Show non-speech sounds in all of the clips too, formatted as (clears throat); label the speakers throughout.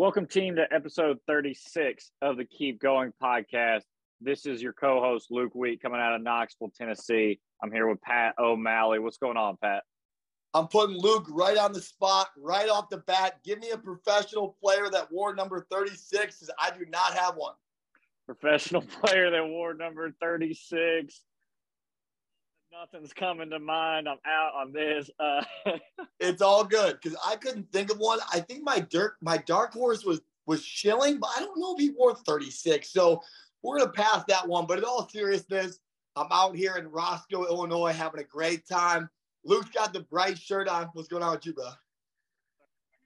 Speaker 1: Welcome, team, to episode 36 of the Keep Going podcast. This is your co host, Luke Wheat, coming out of Knoxville, Tennessee. I'm here with Pat O'Malley. What's going on, Pat?
Speaker 2: I'm putting Luke right on the spot, right off the bat. Give me a professional player that wore number 36 because I do not have one.
Speaker 1: Professional (laughs) player that wore number 36 nothing's coming to mind. I'm out on this. Uh, (laughs)
Speaker 2: it's all good because I couldn't think of one. I think my dirt, my dark horse was was Schilling, but I don't know if he wore 36. So we're gonna pass that one. But in all seriousness, I'm out here in Roscoe, Illinois, having a great time. Luke's got the bright shirt on. What's going on with you, bro? I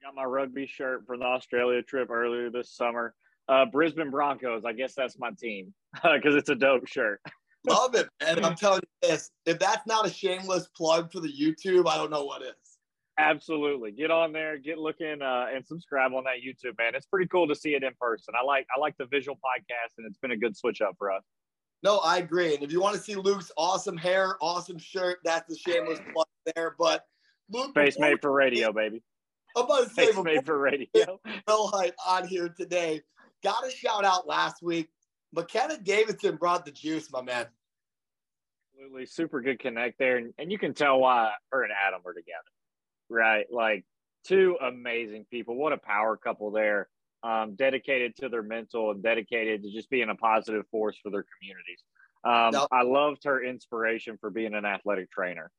Speaker 1: got my rugby shirt for the Australia trip earlier this summer. Uh, Brisbane Broncos. I guess that's my team (laughs) because it's a dope shirt. (laughs)
Speaker 2: Love it, and I'm telling you this: if that's not a shameless plug for the YouTube, I don't know what is.
Speaker 1: Absolutely, get on there, get looking, uh, and subscribe on that YouTube, man. It's pretty cool to see it in person. I like I like the visual podcast, and it's been a good switch up for us.
Speaker 2: No, I agree. And if you want to see Luke's awesome hair, awesome shirt, that's the shameless plug there. But
Speaker 1: Luke, face made for radio, baby.
Speaker 2: I'm about to say,
Speaker 1: face made for radio.
Speaker 2: Bill Height on here today. Got a shout out last week McKenna Davidson brought the juice, my man.
Speaker 1: Absolutely, super good connect there, and, and you can tell why her and Adam are together, right? Like two amazing people. What a power couple there. Um, dedicated to their mental and dedicated to just being a positive force for their communities. Um, no. I loved her inspiration for being an athletic trainer,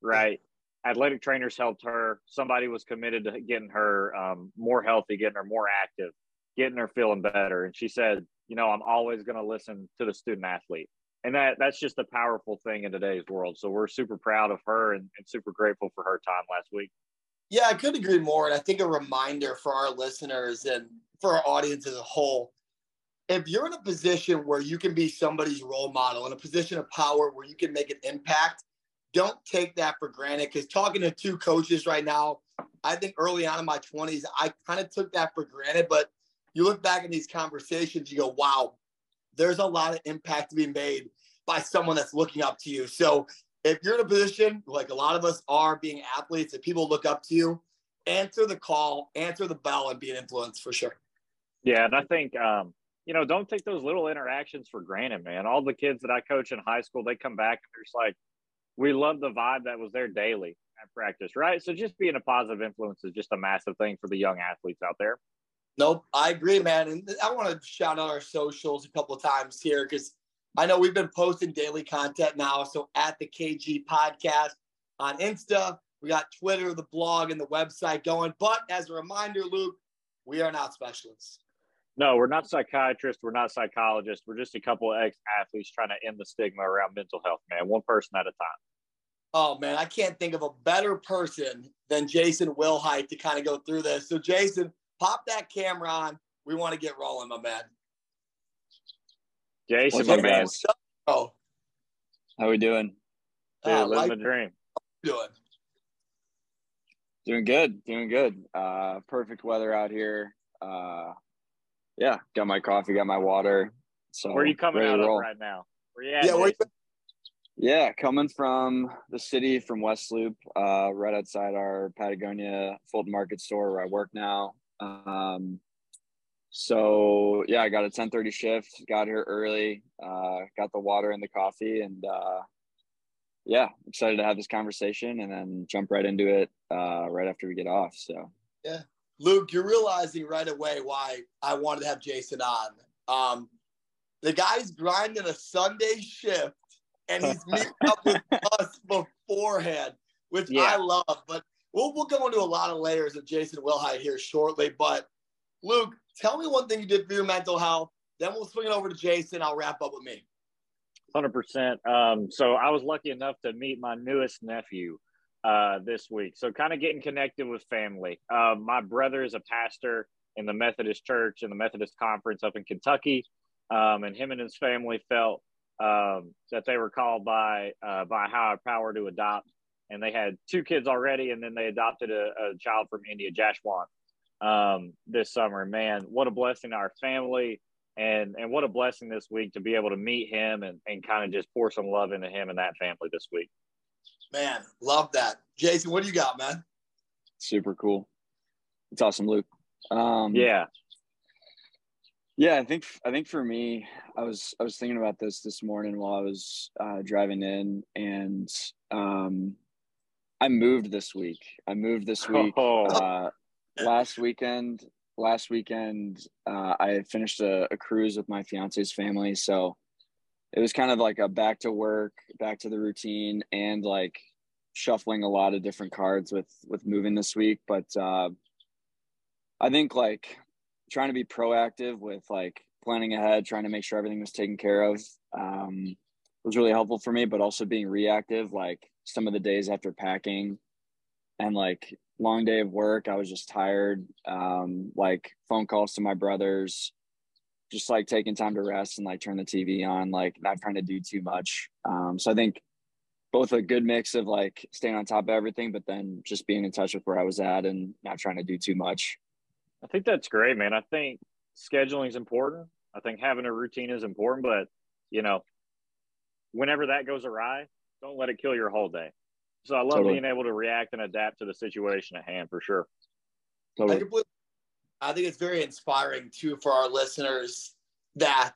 Speaker 1: right? Athletic trainers helped her. Somebody was committed to getting her um, more healthy, getting her more active, getting her feeling better. And she said, you know, I'm always going to listen to the student athlete. And that that's just a powerful thing in today's world. So we're super proud of her and, and super grateful for her time last week.
Speaker 2: Yeah, I couldn't agree more. And I think a reminder for our listeners and for our audience as a whole if you're in a position where you can be somebody's role model, in a position of power where you can make an impact, don't take that for granted. Because talking to two coaches right now, I think early on in my 20s, I kind of took that for granted. But you look back in these conversations, you go, wow, there's a lot of impact to be made by someone that's looking up to you. So if you're in a position like a lot of us are being athletes that people look up to you, answer the call, answer the bell, and be an influence for sure.
Speaker 1: Yeah, and I think um, you know, don't take those little interactions for granted, man. All the kids that I coach in high school, they come back and they're just like, we love the vibe that was there daily at practice, right? So just being a positive influence is just a massive thing for the young athletes out there.
Speaker 2: Nope, I agree, man. And I want to shout out our socials a couple of times here because I know we've been posting daily content now. So at the KG podcast on Insta, we got Twitter, the blog, and the website going. But as a reminder, Luke, we are not specialists.
Speaker 1: No, we're not psychiatrists. We're not psychologists. We're just a couple of ex athletes trying to end the stigma around mental health, man, one person at a time.
Speaker 2: Oh, man, I can't think of a better person than Jason Wilhite to kind of go through this. So, Jason, pop that camera on. We want to get rolling, my man.
Speaker 1: Jason, my man.
Speaker 3: Oh, how we doing?
Speaker 1: Yeah, uh, living like, the dream.
Speaker 2: Doing.
Speaker 3: Doing good, doing good. Uh, perfect weather out here. Uh, yeah, got my coffee, got my water.
Speaker 1: So where are you coming out of right now? Where you at?
Speaker 3: Yeah, yeah, coming from the city from West Loop, uh, right outside our Patagonia Fulton Market store where I work now. Um, so yeah, I got a 1030 shift, got here early, uh, got the water and the coffee and, uh, yeah, excited to have this conversation and then jump right into it, uh, right after we get off. So,
Speaker 2: yeah, Luke, you're realizing right away why I wanted to have Jason on. Um, the guy's grinding a Sunday shift and he's meeting up with (laughs) us beforehand, which yeah. I love. But we'll, we'll go into a lot of layers of Jason Wilhite here shortly. But Luke, tell me one thing you did for your mental health. Then we'll swing it over to Jason. I'll wrap up with me.
Speaker 1: 100%. Um, so I was lucky enough to meet my newest nephew uh, this week. So kind of getting connected with family. Uh, my brother is a pastor in the Methodist Church in the Methodist Conference up in Kentucky. Um, and him and his family felt um, that they were called by uh, by higher power to adopt and they had two kids already, and then they adopted a, a child from India, Jashwan, um, this summer. Man, what a blessing to our family, and and what a blessing this week to be able to meet him and and kind of just pour some love into him and that family this week.
Speaker 2: Man, love that, Jason. What do you got, man?
Speaker 3: Super cool. It's awesome, Luke. Um,
Speaker 1: yeah.
Speaker 3: Yeah, I think I think for me, I was I was thinking about this this morning while I was uh, driving in, and um, I moved this week. I moved this week.
Speaker 1: Oh.
Speaker 3: Uh, last weekend, last weekend, uh, I finished a, a cruise with my fiance's family, so it was kind of like a back to work, back to the routine, and like shuffling a lot of different cards with with moving this week. But uh, I think like trying to be proactive with like planning ahead, trying to make sure everything was taken care of um, was really helpful for me. But also being reactive, like some of the days after packing and like long day of work, I was just tired. Um, like phone calls to my brothers, just like taking time to rest and like turn the TV on, like not trying to do too much. Um, so I think both a good mix of like staying on top of everything, but then just being in touch with where I was at and not trying to do too much.
Speaker 1: I think that's great, man. I think scheduling is important. I think having a routine is important, but you know, whenever that goes awry, don't let it kill your whole day. So I love
Speaker 3: Totally.
Speaker 1: being able to react and adapt to the situation at hand for sure.
Speaker 2: I,
Speaker 3: Totally.
Speaker 2: completely, I think it's very inspiring too for our listeners that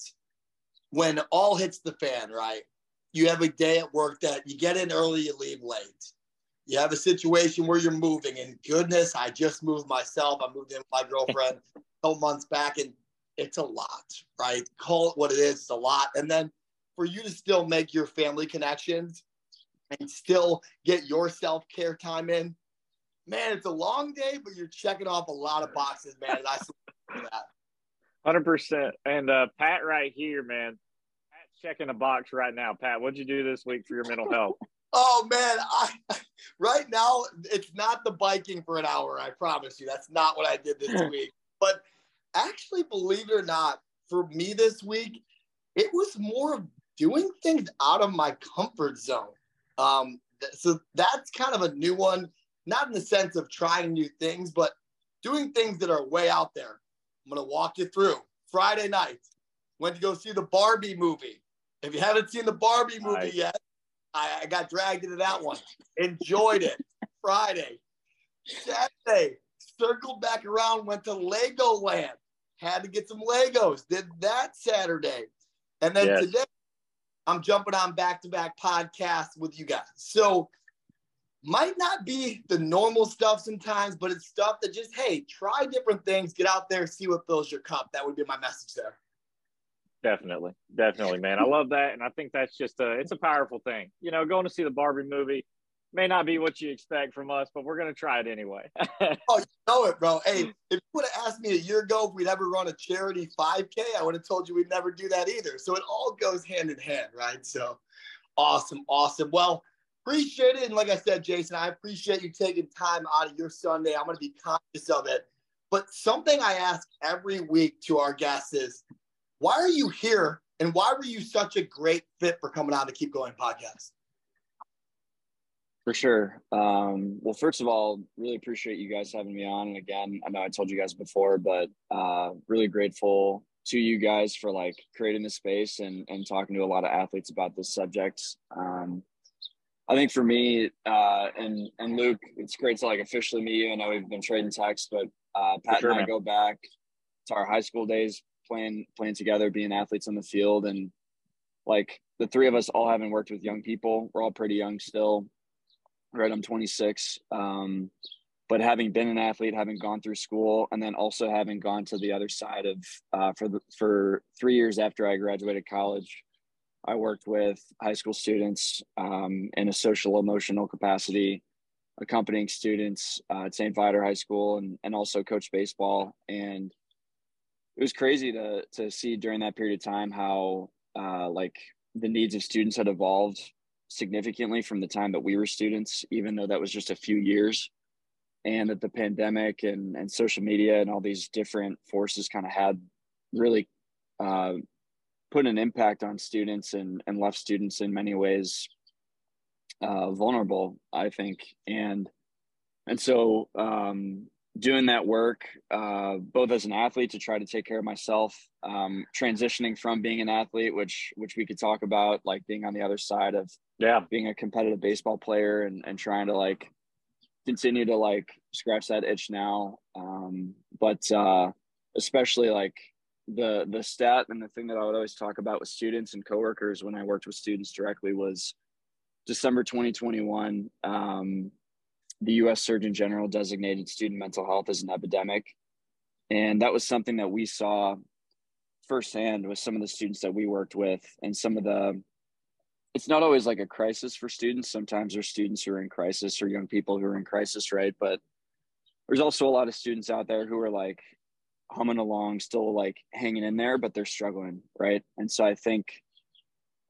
Speaker 2: when all hits the fan, right? You have a day at work that you get in early, you leave late. You have a situation where you're moving, and goodness, I just moved myself. I moved in with my girlfriend (laughs) a couple months back, and it's a lot, right? Call it what it is, it's a lot. And then for you to still make your family connections and still get your self care time in, man, it's a long day, but you're checking off a lot of boxes, man. And I salute that.
Speaker 1: Hundred percent. And uh, Pat, right here, man. Pat's checking a box right now. Pat, what'd you do this week for your mental health? (laughs)
Speaker 2: Oh man, I right now it's not the biking for an hour. I promise you, that's not what I did this (laughs) week. But actually, believe it or not, for me this week, it was more of doing things out of my comfort zone. Um, th- so that's kind of a new one, not in the sense of trying new things, but doing things that are way out there. I'm gonna walk you through. Friday night, went to go see the Barbie movie. If you haven't seen the Barbie movie yet, I, I got dragged into that one. Enjoyed it. (laughs) Friday. Saturday, circled back around, went to Legoland. Had to get some Legos. Did that Saturday. And then
Speaker 1: Yes.
Speaker 2: today, I'm jumping on back to back podcasts with you guys. So, might not be the normal stuff sometimes, but it's stuff that just, hey, try different things, get out there, see what fills your cup. That would be my message there.
Speaker 1: Definitely, definitely, man. I love that, and I think that's just a it's a powerful thing. You know, going to see the Barbie movie may not be what you expect from us, but we're gonna try it anyway. (laughs)
Speaker 2: Oh, you know it, bro. Hey, if you would have asked me a year ago if we'd ever run a charity 5K, I would have told you we'd never do that either. So it all goes hand in hand, right? So awesome, awesome. Well, appreciate it. And like I said, Jason, I appreciate you taking time out of your Sunday. I'm going to be conscious of it. But something I ask every week to our guests is why are you here? And why were you such a great fit for coming on to Keep Going podcast?
Speaker 3: For sure. Um, well, first of all, really appreciate you guys having me on. And again, I know I told you guys before, but uh, really grateful to you guys for like creating the space and, and talking to a lot of athletes about this subject. Um, I think for me uh, and and Luke, it's great to like officially meet you. I know we've been trading texts, but uh, Pat
Speaker 1: sure,
Speaker 3: and I
Speaker 1: man.
Speaker 3: go back to our high school days playing playing together, being athletes on the field, and like the three of us all haven't worked with young people. We're all pretty young still. Right, I'm 26. Um, but having been an athlete, having gone through school, and then also having gone to the other side of uh, for the for three years after I graduated college, I worked with high school students um, in a social emotional capacity, accompanying students uh, at St. Viator High School, and and also coach baseball. And it was crazy to to see during that period of time how uh, like the needs of students had evolved significantly from the time that we were students, even though that was just a few years and that the pandemic and, and social media and all these different forces kind of had really uh, put an impact on students and, and left students in many ways uh, vulnerable, I think. And and so um, doing that work, uh, both as an athlete to try to take care of myself, um, transitioning from being an athlete, which which we could talk about, like being on the other side of
Speaker 1: yeah,
Speaker 3: being a competitive baseball player and, and trying to like continue to like scratch that itch now. Um, but uh, especially like the the stat and the thing that I would always talk about with students and coworkers when I worked with students directly was December 2021. Um, the U.S. Surgeon General designated student mental health as an epidemic, and that was something that we saw firsthand with some of the students that we worked with and some of the it's not always like a crisis for students. Sometimes there's students who are in crisis or young people who are in crisis right? But there's also a lot of students out there who are like humming along still like hanging in there but they're struggling right? And so i think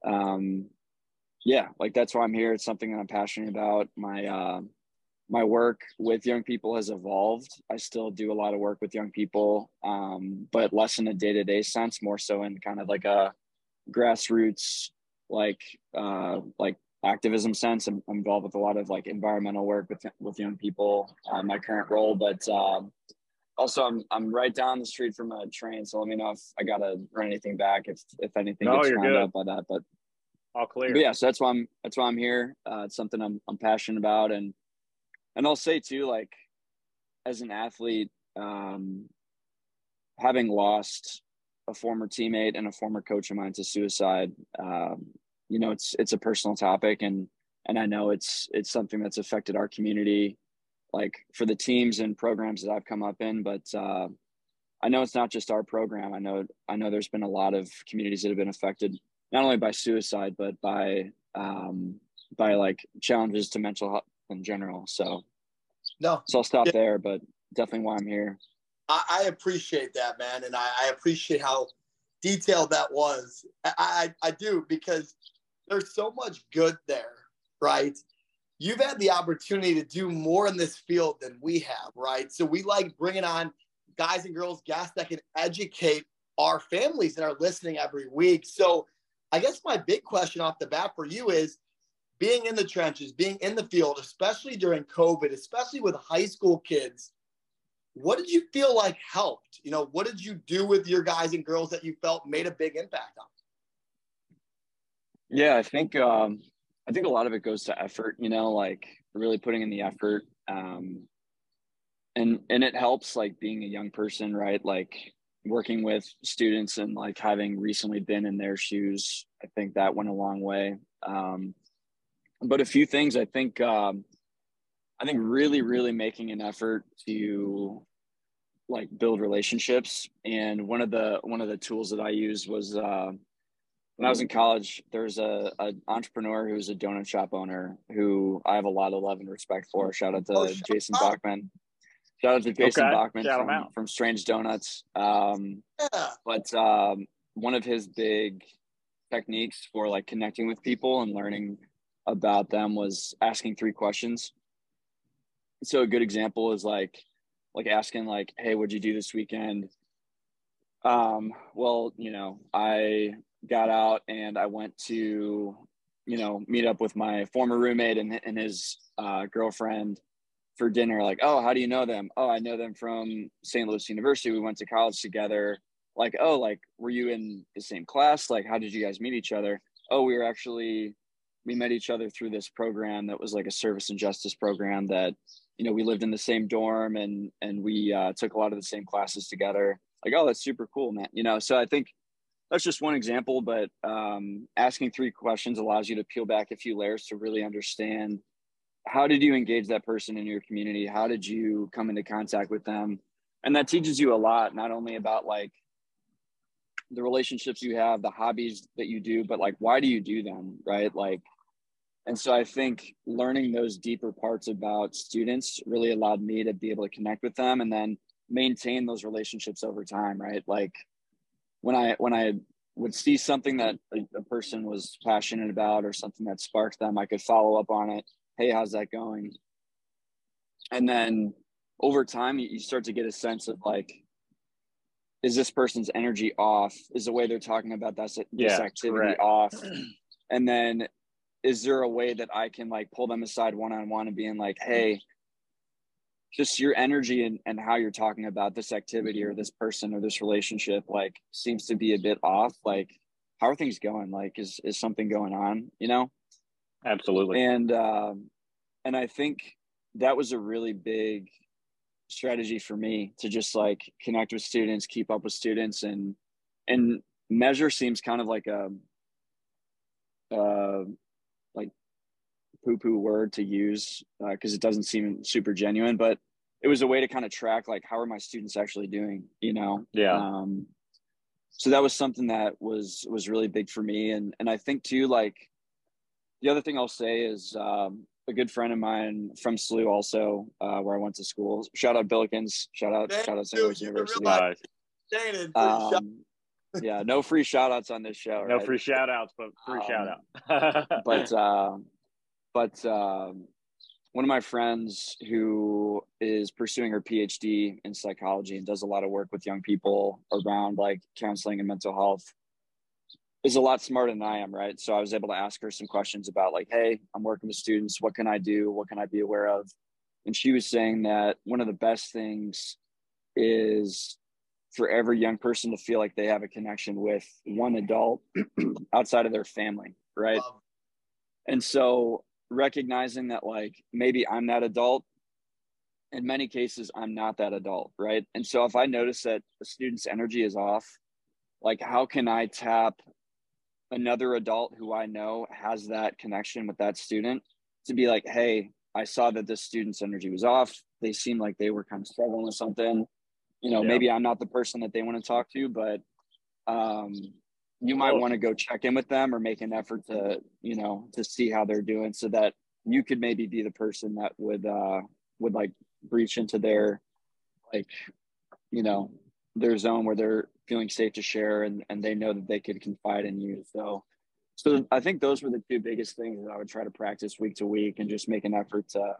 Speaker 3: um yeah like that's why i'm here. It's something that i'm passionate about. My uh my work with young people has evolved. I still do a lot of work with young people, um, but less in a day to day sense, more so in kind of like a grassroots, like uh, like activism sense. I'm, I'm, involved with a lot of like environmental work with with young people. Uh, my current role, but um, also I'm I'm right down the street from a train, so let me know if I gotta run anything back if if anything no, gets found out by that. But
Speaker 1: all clear.
Speaker 3: But yeah, so that's why I'm that's why I'm here. Uh, it's something I'm I'm passionate about and and I'll say too, like as an athlete, um, having lost a former teammate and a former coach of mine to suicide, um, you know, it's it's a personal topic, and and I know it's it's something that's affected our community, like for the teams and programs that I've come up in, but. Uh, I know it's not just our program. I know I know there's been a lot of communities that have been affected not only by suicide but by um, by like challenges to mental health in general. So
Speaker 2: no,
Speaker 3: so I'll stop yeah. there, but definitely why I'm here.
Speaker 2: I, I appreciate that, man, and I, I, appreciate how detailed that was. I, I, I do because there's so much good there, right? You've had the opportunity to do more in this field than we have, right? So we like bringing on guys and girls, guests that can educate our families that are listening every week. So I guess my big question off the bat for you is being in the trenches, being in the field, especially during COVID, especially with high school kids, what did you feel like helped? You know, what did you do with your guys and girls that you felt made a big impact on?
Speaker 3: Yeah, I think um, I think a lot of it goes to effort. You know, like really putting in the effort, um, and and it helps like being a young person, right? Like working with students and like having recently been in their shoes. I think that went a long way. Um, but a few things I think um, I think really really making an effort to like build relationships and one of the one of the tools that I used was uh, when I was in college there's a, a entrepreneur who's a donut shop owner who I have a lot of love and respect for shout out to oh, Jason Bockman shout out to Jason okay. Bockman from, from, Strange Donuts um, yeah. but um, one of his big techniques for like connecting with people and learning about them was asking three questions. So a good example is like like asking like, "Hey, what'd you do this weekend?" Um, well, you know, I got out and I went to, you know, meet up with my former roommate and and his uh, girlfriend for dinner. Like, oh, how do you know them? Oh, I know them from St. Louis University. We went to college together. Like, oh, like, were you in the same class? Like, how did you guys meet each other? Oh, we were actually we met each other through this program that was like a service and justice program that you know we lived in the same dorm and and we uh, took a lot of the same classes together like oh that's super cool man you know so i think that's just one example but um, asking three questions allows you to peel back a few layers to really understand how did you engage that person in your community? How did you come into contact with them? And that teaches you a lot not only about like the relationships you have the hobbies that you do but like why do you do them right? Like and so I think learning those deeper parts about students really allowed me to be able to connect with them and then maintain those relationships over time, right? Like when I when I would see something that a, person was passionate about or something that sparked them, I could follow up on it. Hey, how's that going? And then over time, you start to get a sense of like, is this person's energy off? Is the way they're talking about that this yeah, activity correct. off? (clears throat) And then is there a way that I can like pull them aside one on one and being like, hey, just your energy and, and how you're talking about this activity or this person or this relationship like seems to be a bit off. Like, how are things going? Like, is is something going on? You know?
Speaker 1: Absolutely.
Speaker 3: And um, and I think that was a really big strategy for me to just like connect with students, keep up with students, and and measure seems kind of like a uh, poo poo word to use because uh, it doesn't seem super genuine, but it was a way to kind of track like how are my students actually doing, you know?
Speaker 1: Yeah.
Speaker 3: Um, so that was something that was was really big for me, and and I think too like the other thing I'll say is um, a good friend of mine from SLU also, uh, where I went to school. Shout out Billikens. Shout out,
Speaker 2: Thank
Speaker 3: shout out St.
Speaker 2: you.
Speaker 3: Louis University.
Speaker 2: realize-
Speaker 1: Nice.
Speaker 3: Um, yeah, no free shout outs on this show.
Speaker 1: No
Speaker 3: right?
Speaker 1: free shout outs, but free
Speaker 3: Um,
Speaker 1: shout out. (laughs)
Speaker 3: but um, but um, one of my friends who is pursuing her PhD in psychology and does a lot of work with young people around like counseling and mental health is a lot smarter than I am, right? So I was able to ask her some questions about like, hey, I'm working with students. What can I do? What can I be aware of? And she was saying that one of the best things is for every young person to feel like they have a connection with one adult (clears throat) outside of their family, right? And so recognizing that like maybe I'm that adult, in many cases I'm not that adult, right? And so if I notice that a student's energy is off, like how can I tap another adult who I know has that connection with that student to be like, hey, I saw that this student's energy was off. They seemed like they were kind of struggling with something. You know,
Speaker 1: Yeah.
Speaker 3: maybe I'm not the person that they want to talk to, but um, you might
Speaker 1: Well-
Speaker 3: want to go check in with them or make an effort to, you know, to see how they're doing so that you could maybe be the person that would uh would like breach into their like, you know, their zone where they're feeling safe to share and, and they know that they could confide in you. So so I think those were the two biggest things that I would try to practice week to week and just make an effort to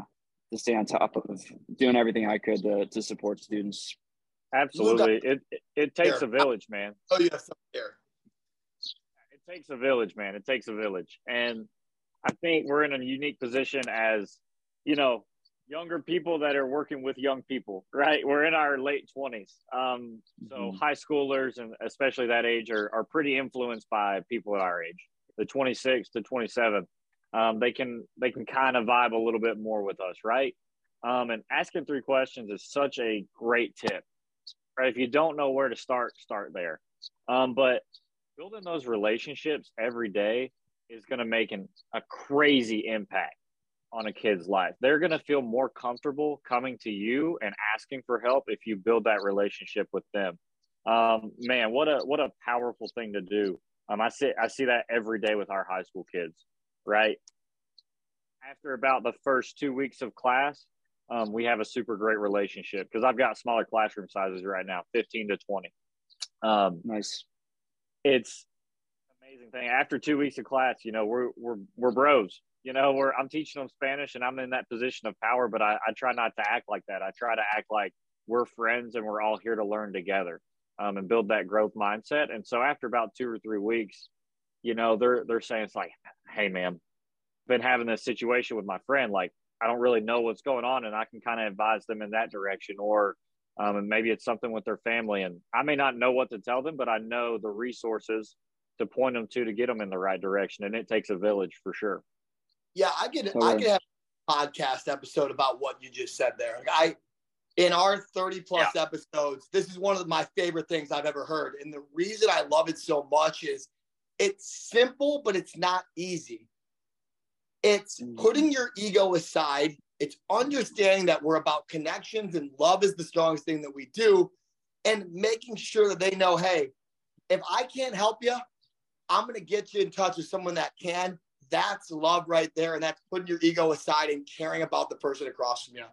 Speaker 3: to stay on top of doing everything I could to, to support students.
Speaker 1: Absolutely. It, it it takes a village, man.
Speaker 2: Oh, yes have something there.
Speaker 1: It takes a village, man. It takes a village. And I think we're in a unique position as, you know, younger people that are working with young people, right? We're in our late 20s. Um, so
Speaker 3: Mhm.
Speaker 1: high schoolers and especially that age are, are pretty influenced by people at our age, the 26 to 27. Um, they can they can kind of vibe a little bit more with us, right? Um, and asking three questions is such a great tip, right? If you don't know where to start, start there. Um, but building those relationships every day is going to make an, a crazy impact on a kid's life. They're going to feel more comfortable coming to you and asking for help if you build that relationship with them. Um, man, what a what a powerful thing to do. Um, I see I see that every day with our high school kids. Right after about the first two weeks of class, um, we have a super great relationship because I've got smaller classroom sizes right now, fifteen to twenty. Um,
Speaker 3: Nice.
Speaker 1: It's amazing thing. After two weeks of class, you know, we're we're we're bros. You know, we're I'm teaching them Spanish and I'm in that position of power, but I, I try not to act like that. I try to act like we're friends and we're all here to learn together um, and build that growth mindset. And so after about two or three weeks, you know, they're they're saying it's like, hey man, been having this situation with my friend, like I don't really know what's going on and I can kind of advise them in that direction or um, and maybe it's something with their family and I may not know what to tell them, but I know the resources to point them to to get them in the right direction and it takes a village for sure.
Speaker 2: Yeah, I could I
Speaker 3: Totally.
Speaker 2: could have a podcast episode about what you just said there. Like I in our 30 plus episodes, this is one of my favorite things I've ever heard. And the reason I love it so much is it's simple, but it's not easy. It's
Speaker 3: Mhm.
Speaker 2: putting your ego aside. It's understanding that we're about connections and love is the strongest thing that we do. And making sure that they know, hey, if I can't help you, I'm going to get you in touch with someone that can. That's love right there. And that's putting your ego aside and caring about the person across from you.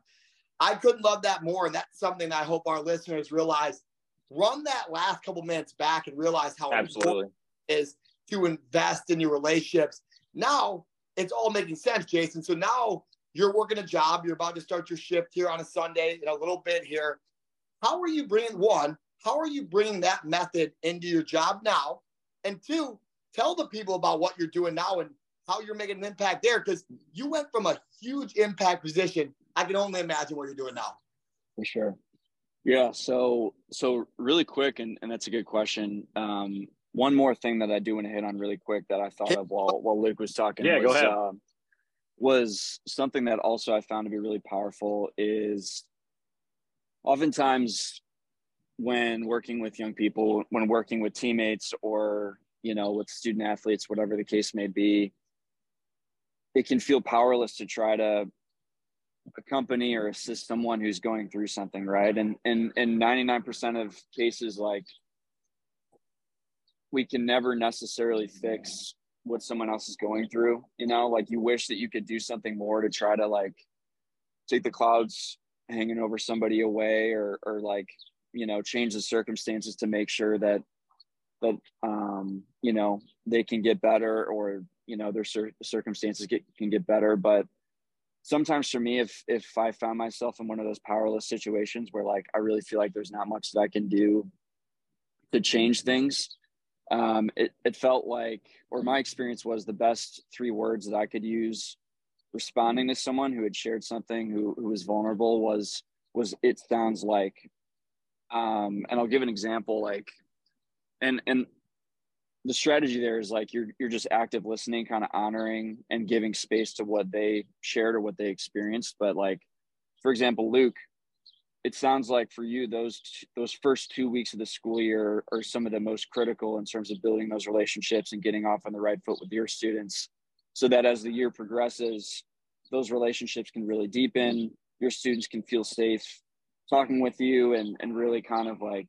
Speaker 2: I couldn't love that more. And that's something that I hope our listeners realize. Run that last couple minutes back and realize how important
Speaker 1: Absolutely.
Speaker 2: it is to invest in your relationships. Now it's all making sense, Jason. So now you're working a job. You're about to start your shift here on a Sunday in a little bit here. How are you bringing one? How are you bringing that method into your job now? And two, tell the people about what you're doing now and how you're making an impact there because you went from a huge impact position. I can only imagine what you're doing now.
Speaker 3: For sure. Yeah. So, so really quick, and, and that's a good question. Um, one more thing that I do want to hit on really quick that I thought of while, while Luke was talking.
Speaker 1: Yeah, go ahead.
Speaker 3: Um, was something that also I found to be really powerful is oftentimes when working with young people, when working with teammates or, you know, with student athletes, whatever the case may be, it can feel powerless to try to accompany or assist someone who's going through something, right? And and in 99% of cases, like we can never necessarily fix what someone else is going through you know like you wish that you could do something more to try to like take the clouds hanging over somebody away or or like you know change the circumstances to make sure that that um you know they can get better or you know their cir- circumstances get, can get better. But sometimes for me if if i found myself in one of those powerless situations where like i really feel like there's not much that i can do to change things um, it, it felt like, or my experience was the best three words that I could use responding to someone who had shared something who, who was vulnerable was, was it sounds like, um, and I'll give an example, like, and, and the strategy there is like, you're, you're just active listening, kind of honoring and giving space to what they shared or what they experienced. But like, for example, Luke, it sounds like for you those those first two weeks of the school year are some of the most critical in terms of building those relationships and getting off on the right foot with your students so that as the year progresses those relationships can really deepen your students can feel safe talking with you and and really kind of like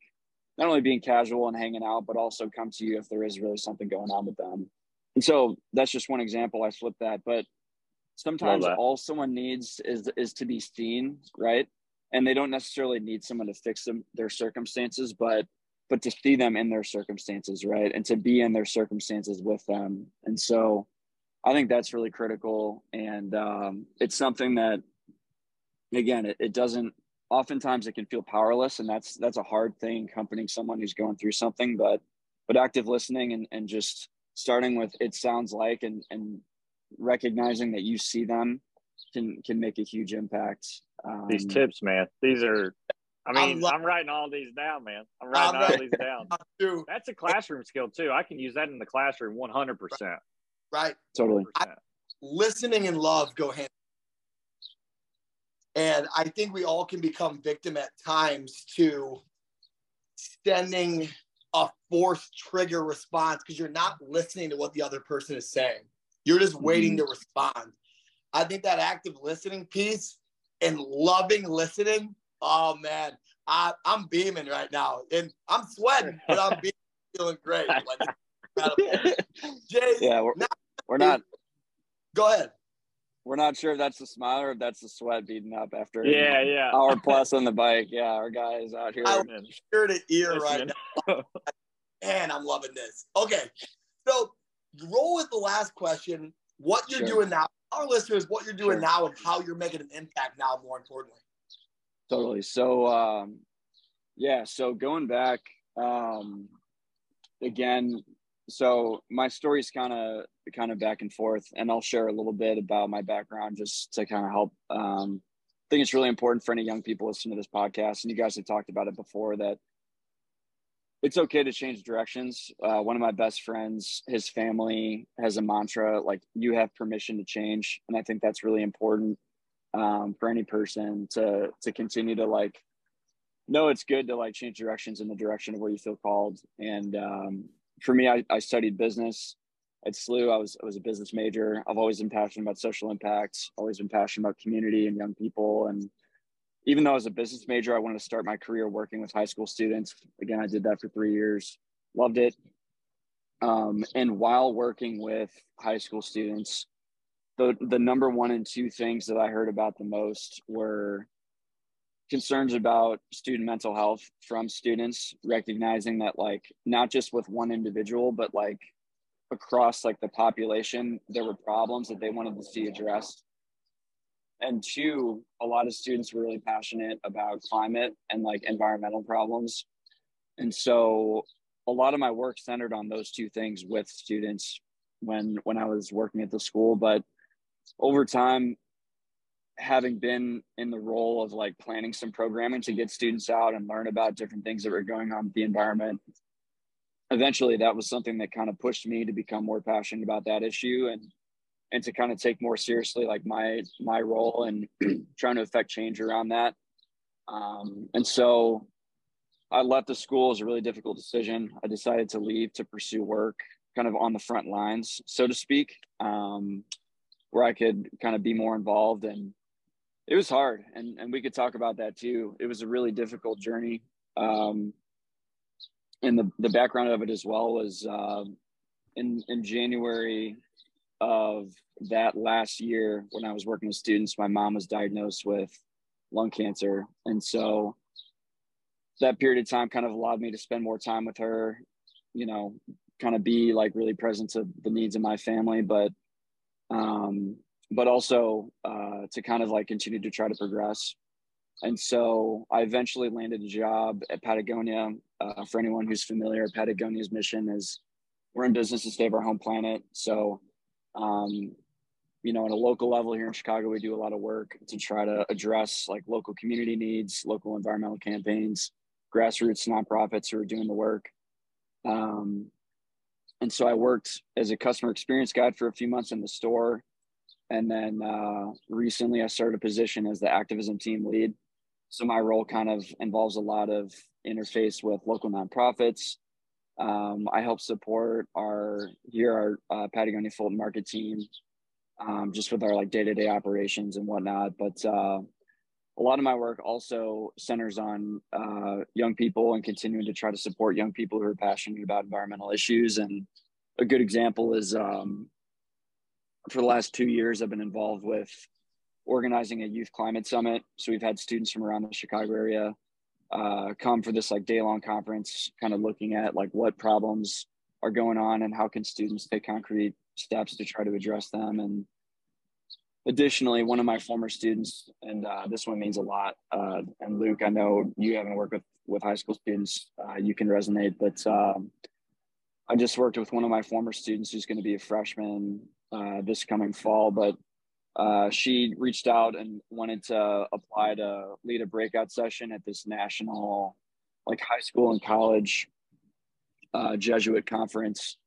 Speaker 3: not only being casual and hanging out but also come to you if there is really something going on with them. And so that's just one example i flipped that but sometimes all someone needs is is to be seen right and they don't necessarily need someone to fix them their circumstances but but to see them in their circumstances right? And to be in their circumstances with them. And so i think that's really critical. And um, it's something that again it, it doesn't oftentimes it can feel powerless and that's that's a hard thing accompanying someone who's going through something but but active listening and, and just starting with it sounds like and and recognizing that you see them can can make a huge impact.
Speaker 1: Um, these tips, man. These are. I mean, I'm, I'm, writing all these down, man. I'm writing I'm all these down. (laughs) That's a classroom skill too. I can use that in the classroom 100. percent
Speaker 2: Right.
Speaker 3: Totally.
Speaker 2: I, listening and love go hand. And I think we all can become victim at times to sending a forced trigger response because you're not listening to what the other person is saying. You're just waiting mm-hmm. to respond. I think that active listening piece and loving listening, oh man, I, I'm beaming right now. And I'm sweating, but I'm beaming, (laughs) feeling great. Like, (laughs)
Speaker 3: Jay, yeah, we're, we're not.
Speaker 2: Go ahead.
Speaker 3: We're not sure if that's the smile or if that's the sweat beating up after
Speaker 1: yeah, yeah.
Speaker 3: hour (laughs) plus on the bike. Yeah, our guy is out here.
Speaker 2: I'm ear to ear right now. Man, I'm loving this. Okay, so roll with the last question. What you're sure. doing now our listeners what you're doing now and how you're making an impact now, more importantly.
Speaker 3: Totally. So, um, yeah, so going back, um, again, so my story's kind of kind of back and forth, and I'll share a little bit about my background just to kind of help. Um, I think it's really important for any young people listening to this podcast, and you guys have talked about it before that it's okay to change directions. Uh, one of my best friends, his family has a mantra like you have permission to change, and I think that's really important um, for any person to to continue to like know it's good to like change directions in the direction of where you feel called. And um, for me, I, I studied business at SLU. I was I was a business major. I've always been passionate about social impact. Always been passionate about community and young people and even though I was a business major, I wanted to start my career working with high school students. Again, I did that for three years, loved it. Um, and while working with high school students, the, the number one and two things that I heard about the most were concerns about student mental health from students, recognizing that like not just with one individual, but like across like the population, there were problems that they wanted to see addressed and two a lot of students were really passionate about climate and like environmental problems. And so a lot of my work centered on those two things with students when when i was working at the school. But over time having been in the role of like planning some programming to get students out and learn about different things that were going on with the environment eventually that was something that kind of pushed me to become more passionate about that issue. And and to kind of take more seriously like my my role and (clears throat) trying to affect change around that. Um, and so I left the school as a really difficult decision. I decided to leave to pursue work kind of on the front lines, so to speak, um, where I could kind of be more involved. And it was hard. And, and we could talk about that too. It was a really difficult journey. Um, and the, the background of it as well was uh, in, in January of that last year when I was working with students, my mom was diagnosed with lung cancer. And so that period of time kind of allowed me to spend more time with her, you know, kind of be like really present to the needs of my family, but um, but also uh, to kind of like continue to try to progress. And so I eventually landed a job at Patagonia. Uh, for anyone who's familiar, Patagonia's mission is we're in business to save our home planet. So, um, you know, on a local level here in Chicago, we do a lot of work to try to address like local community needs, local environmental campaigns, grassroots nonprofits who are doing the work. Um, and so I worked as a customer experience guide for a few months in the store. And then uh, recently I started a position as the activism team lead. So my role kind of involves a lot of interface with local nonprofits. Um, I help support our here our uh, Patagonia Fulton Market team, um, just with our like day to day operations and whatnot. But uh, a lot of my work also centers on uh, young people and continuing to try to support young people who are passionate about environmental issues. And a good example is um, for the last two years, I've been involved with organizing a youth climate summit. So we've had students from around the Chicago area uh, come for this like day long conference, kind of looking at like what problems are going on and how can students take concrete steps to try to address them and additionally, one of my former students, and uh, this one means a lot. Uh, and Luke, I know you haven't worked with with high school students, uh, you can resonate, but um, I just worked with one of my former students who's going to be a freshman uh, this coming fall, but. Uh, she reached out and wanted to apply to lead a breakout session at this national, like high school and college uh, Jesuit conference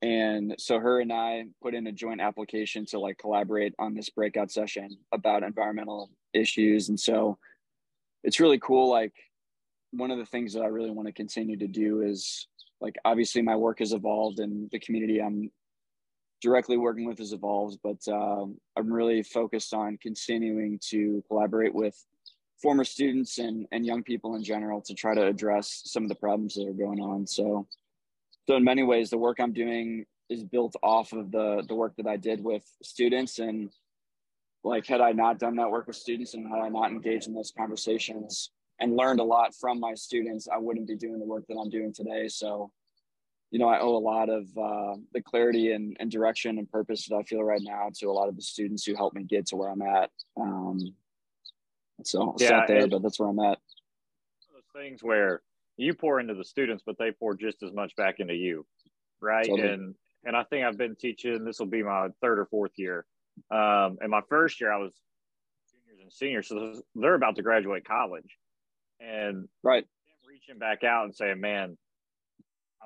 Speaker 3: and so her and I put in a joint application to like collaborate on this breakout session about environmental issues. And so it's really cool. Like one of the things that I really want to continue to do is like obviously my work has evolved and the community I'm directly working with has evolved, but um, I'm really focused on continuing to collaborate with former students and, and young people in general to try to address some of the problems that are going on. So so in many ways the work i'm doing is built off of the the work that i did with students and like had i not done that work with students and had i not engaged in those conversations and learned a lot from my students i wouldn't be doing the work that i'm doing today so you know i owe a lot of uh, the clarity and, and direction and purpose that i feel right now to a lot of the students who helped me get to where i'm at um, so I'll yeah, there but that's where i'm at
Speaker 1: those things where you pour into the students, but they pour just as much back into you, right? Totally. And and I think I've been teaching. This will be my third or fourth year. Um, and my first year, I was juniors and seniors, so they're about to graduate college, and
Speaker 3: right
Speaker 1: reaching back out and saying, "Man,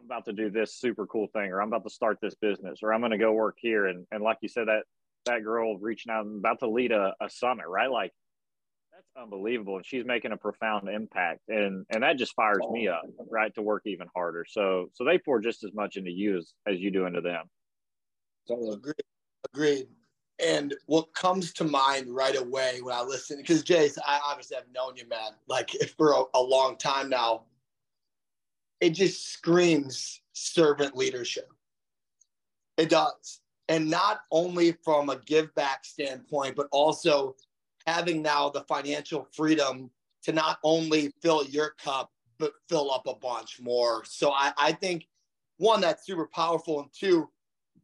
Speaker 1: I'm about to do this super cool thing, or I'm about to start this business, or I'm going to go work here." And and like you said, that that girl reaching out and about to lead a, a summit, right? Like that's unbelievable. And she's making a profound impact. And and that just fires me up right to work even harder. So so they pour just as much into you as, as you do into them.
Speaker 2: Totally agreed. Agreed. And what comes to mind right away when i listen because jace i obviously have known you man like for a, a long time now it just screams servant leadership it does and not only from a give back standpoint but also having now the financial freedom to not only fill your cup but fill up a bunch more. So I, I think one that's super powerful, and two,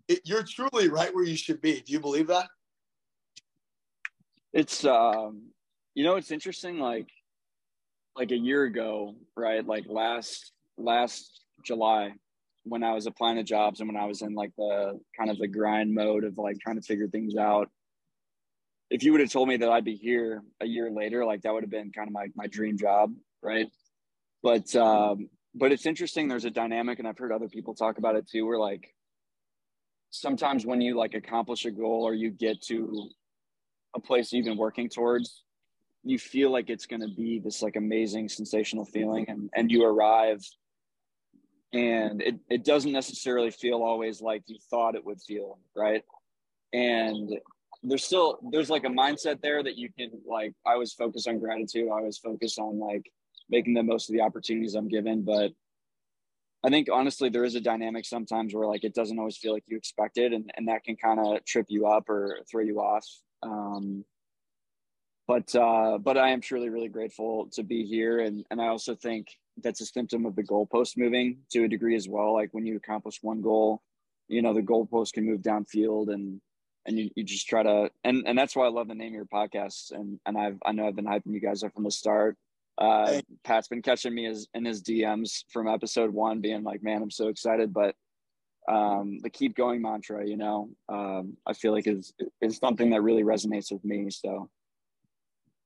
Speaker 2: it, you're truly right where you should be. Do you believe that?
Speaker 3: It's um, you know, it's interesting. Like, like a year ago, right? Like last last July, when I was applying to jobs and when I was in like the kind of the grind mode of like trying to figure things out if you would have told me that I'd be here a year later, like that would have been kind of my, my dream job. Right. But, um, but it's interesting. There's a dynamic and I've heard other people talk about it too. Where like, sometimes when you like accomplish a goal or you get to a place you've been working towards, you feel like it's going to be this like amazing sensational feeling and, and you arrive and it, it doesn't necessarily feel always like you thought it would feel right? And there's still there's like a mindset there that you can like i was focused on gratitude. I was focused on like making the most of the opportunities i'm given. But i think honestly there is a dynamic sometimes where like it doesn't always feel like you expected and, and that can kind of trip you up or throw you off. Um, but uh, but I am truly really grateful to be here, and and I also think that's a symptom of the goalpost moving to a degree as well. Like when you accomplish one goal, you know the goalpost can move downfield, and and you, you just try to and and that's why I love the name of your podcast, and and I've I know I've been hyping you guys up from the start. Uh, Pat's been catching me as, in his DMs from episode one, being like, "Man, I'm so excited!" But um, the keep going mantra, you know, um, I feel like is is something that really resonates with me. So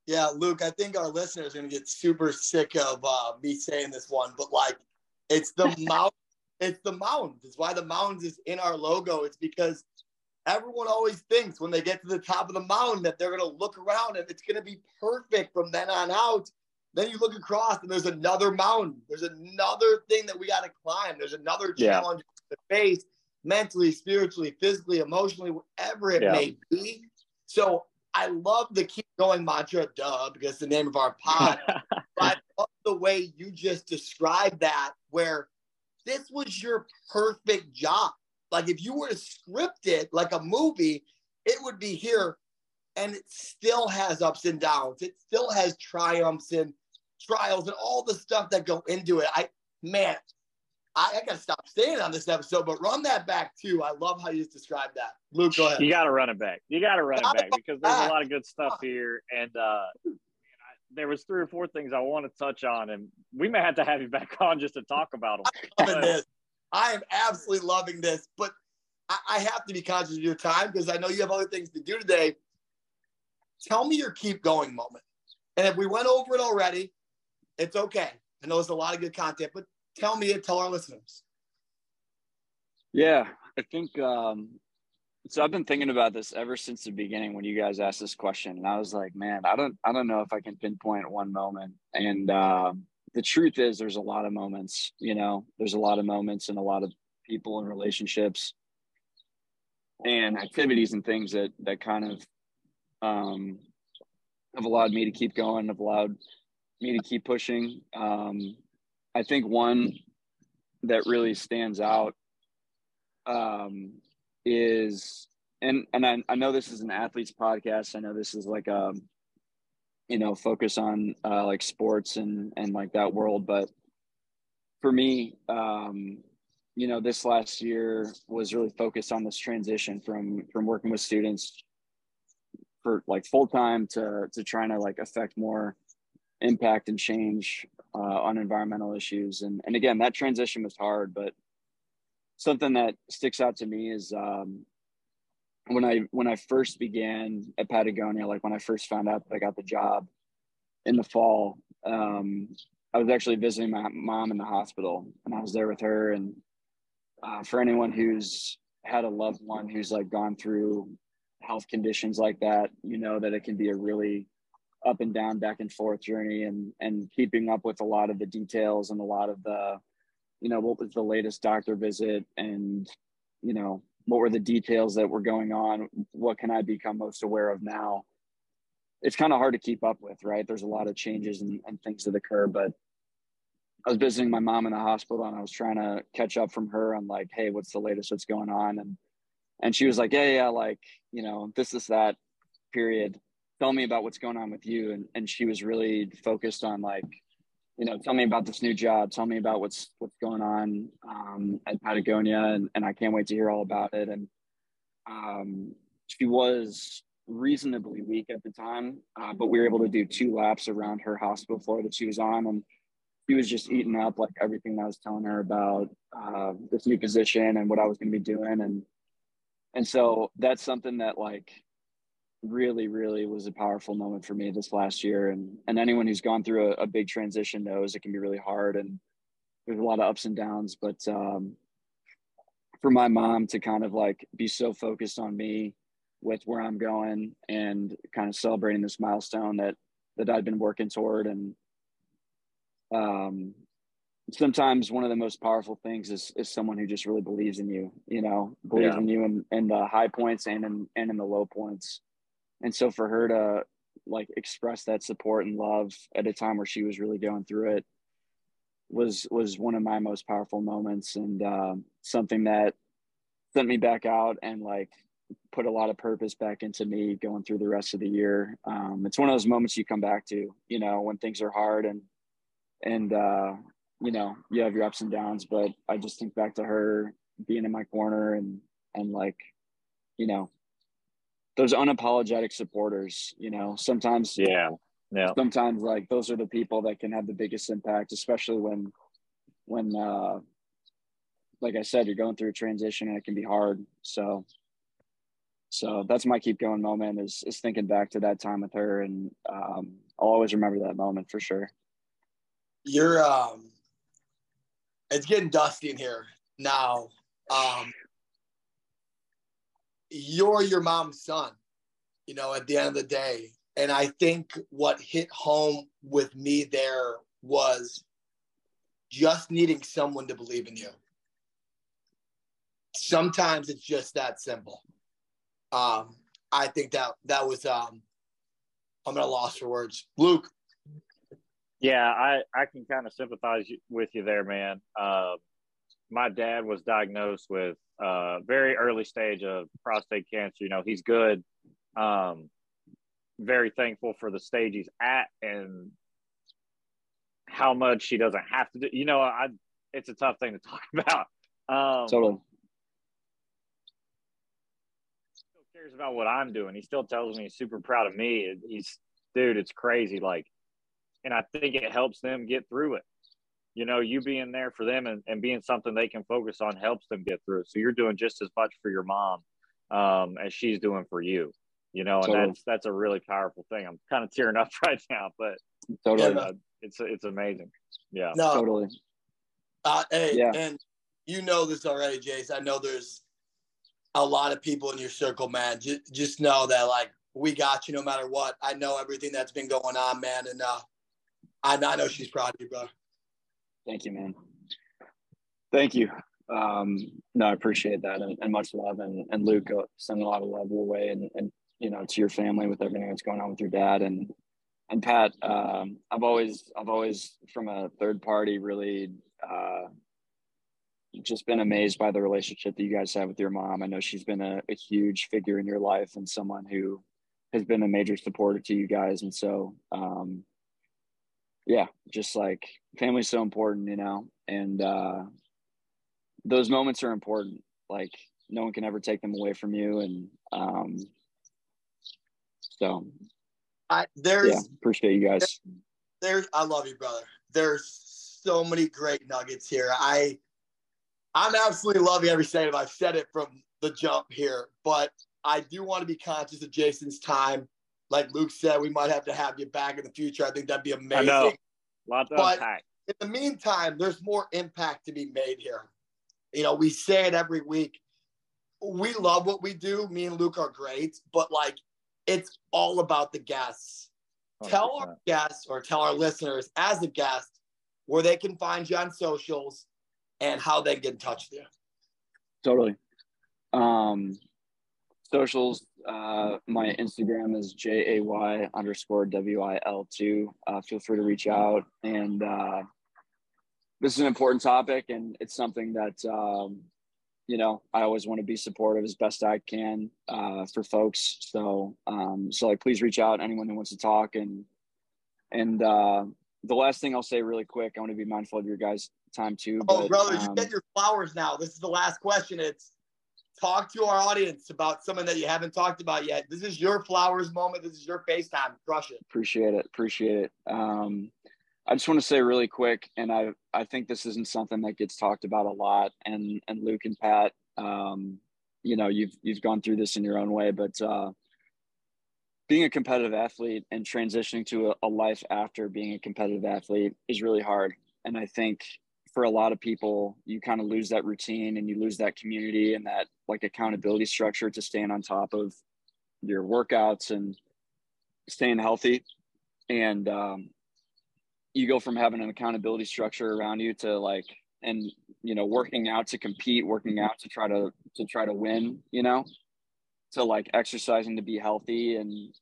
Speaker 2: yeah, Luke, I think our listeners are going to get super sick of uh, me saying this one, but like it's the (laughs) mount, it's the mountains. It's why the mountains is in our logo. It's because everyone always thinks when they get to the top of the mountain that they're going to look around and it's going to be perfect from then on out. Then you look across and there's another mountain. There's another thing that we got to climb. There's another challenge yeah. to face mentally, spiritually, physically, emotionally, whatever it yeah. may be. So I love the keep going mantra, duh, because the name of our pod. (laughs) but the way you just described that, where this was your perfect job. Like if you were to script it like a movie, it would be here. And it still has ups and downs. It still has triumphs and trials and all the stuff that go into it. I man, I, I got to stop staying on this episode, but run that back too. I love how you described that. Luke, go ahead.
Speaker 1: You got to run it back. You got to run it back because there's a lot of good stuff here, and uh, there was three or four things I want to touch on, and we may have to have you back on just to talk about them.
Speaker 2: I'm loving this. I am absolutely loving this, but I, I have to be conscious of your time because I know you have other things to do today. Tell me your keep going moment, and if we went over it already, it's okay. I know there's a lot of good content, but tell me and tell our listeners.
Speaker 3: Yeah, I think um, so. I've been thinking about this ever since the beginning when you guys asked this question, and I was like, man, I don't, I don't know if I can pinpoint one moment. And uh, the truth is, there's a lot of moments. You know, there's a lot of moments and a lot of people and relationships and activities and things that that kind of um, have allowed me to keep going, have allowed me to keep pushing. Um, I think one that really stands out um, is, and and I, I know this is an athletes podcast. I know this is like a, um, you know, focus on uh, like sports and and like that world. But for me, um, you know, this last year was really focused on this transition from from working with students for like full time to to trying to like affect more impact and change uh, on environmental issues. And, and again, that transition was hard, but something that sticks out to me is um, when I when I first began at Patagonia, like when I first found out that I got the job in the fall, um, I was actually visiting my mom in the hospital, and I was there with her. And uh, for anyone who's had a loved one who's like gone through health conditions like that, you know that it can be a really up and down, back and forth journey, and and keeping up with a lot of the details and a lot of the, you know, what was the latest doctor visit, and you know, what were the details that were going on? What can I become most aware of now? It's kind of hard to keep up with, right? There's a lot of changes and, and things that occur, but I was visiting my mom in the hospital and I was trying to catch up from her on like, hey, what's the latest? What's going on? And and she was like, yeah, yeah, like, you know, this is that period tell me about what's going on with you. And and she was really focused on like you know tell me about this new job. Tell me about what's what's going on um, at patagonia. And, and i can't wait to hear all about it. And um, she was reasonably weak at the time uh, but we were able to do two laps around her hospital floor that she was on. And she was just eating up like everything that i was telling her about uh, this new position and what i was going to be doing. And and so that's something that like really, really was a powerful moment for me this last year. And and anyone who's gone through a, a big transition knows it can be really hard and there's a lot of ups and downs. But um, for my mom to kind of like be so focused on me with where I'm going and kind of celebrating this milestone that that I'd been working toward and um sometimes one of the most powerful things is is someone who just really believes in you, you know, believes yeah. in you in, in the high points and in and in the low points. And so for her to like express that support and love at a time where she was really going through it was was one of my most powerful moments and uh, something that sent me back out and like put a lot of purpose back into me going through the rest of the year. Um, it's one of those moments you come back to, you know, when things are hard and and uh, you know, you have your ups and downs, but I just think back to her being in my corner and and like, you know, those unapologetic supporters, you know, sometimes
Speaker 1: yeah. Yeah.
Speaker 3: Sometimes like those are the people that can have the biggest impact, especially when when uh like I said, you're going through a transition and it can be hard. So so that's my keep going moment is is thinking back to that time with her and um I'll always remember that moment for sure.
Speaker 2: You're um it's getting dusty in here now. Um, you're your mom's son, you know, at the end of the day. And I think what hit home with me there was just needing someone to believe in you. Sometimes it's just that simple. Um, I think that that was um, I'm at a loss for words. Luke,
Speaker 1: yeah, I, I can kind of sympathize with you there, man. Uh, my dad was diagnosed with uh, very early stage of prostate cancer. You know, he's good. Um, very thankful for the stage he's at and how much he doesn't have to do. You know, I it's a tough thing to (laughs) talk about. Um,
Speaker 3: totally.
Speaker 1: Still cares about what I'm doing. He still tells me he's super proud of me. He's dude, it's crazy. Like and I think it helps them get through it. You know, you being there for them and, and being something they can focus on helps them get through. So you're doing just as much for your mom um, as she's doing for you. You know, and totally. that's that's a really powerful thing. I'm kind of tearing up (laughs) right now, but totally, uh, it's it's amazing. Yeah,
Speaker 3: no, totally.
Speaker 2: Uh, hey, yeah. and you know this already, Jace. I know there's a lot of people in your circle, man. Just, just know that like we got you no matter what. I know everything that's been going on, man, and uh, I, I know she's proud of you, bro.
Speaker 3: Thank you, man. Thank you. Um, no, I appreciate that and, and much love. And, and Luke, uh, send a lot of love your way and, and, you know, to your family with everything that's going on with your dad. And, and Pat, um, I've always, I've always, from a third party, really uh, just been amazed by the relationship that you guys have with your mom. I know she's been a, a huge figure in your life and someone who has been a major supporter to you guys. And so, um, yeah, just like family's so important, you know, and uh, those moments are important. Like no one can ever take them away from you, and um, so
Speaker 2: I there's yeah,
Speaker 3: appreciate you guys.
Speaker 2: There's I love you, brother. There's so many great nuggets here. I I'm absolutely loving every second. I've said it from the jump here, but I do want to be conscious of Jason's time like Luke said, we might have to have you back in the future. I think that'd be amazing. I know.
Speaker 1: Lots of but impact.
Speaker 2: in the meantime, there's more impact to be made here. You know, we say it every week. We love what we do. Me and Luke are great, but like it's all about the guests. 100%. Tell our guests or tell our listeners as a guest where they can find you on socials and how they get in touch with you.
Speaker 3: Totally. Um, socials uh, my Instagram is J A Y underscore W I L two. Uh, feel free to reach out. And uh, this is an important topic, and it's something that um, you know I always want to be supportive as best I can uh, for folks. So um, so like please reach out anyone who wants to talk and and uh, the last thing I'll say really quick, I want to be mindful of your guys' time too.
Speaker 2: Oh, but, brother, um, you get your flowers now. This is the last question. It's talk to our audience about someone that you haven't talked about yet. This is your flowers moment. This is your FaceTime. Crush it.
Speaker 3: Appreciate it. Appreciate it. Um, I just want to say really quick, and I I think this isn't something that gets talked about a lot. And and Luke and Pat, um, you know, you've you've gone through this in your own way, but uh, being a competitive athlete and transitioning to a, a life after being a competitive athlete is really hard. And I think for a lot of people, you kind of lose that routine and you lose that community and that like accountability structure to staying on top of your workouts and staying healthy. And um, you go from having an accountability structure around you to like, and you know, working out to compete, working out to try to to try to win, you know, to like exercising to be healthy and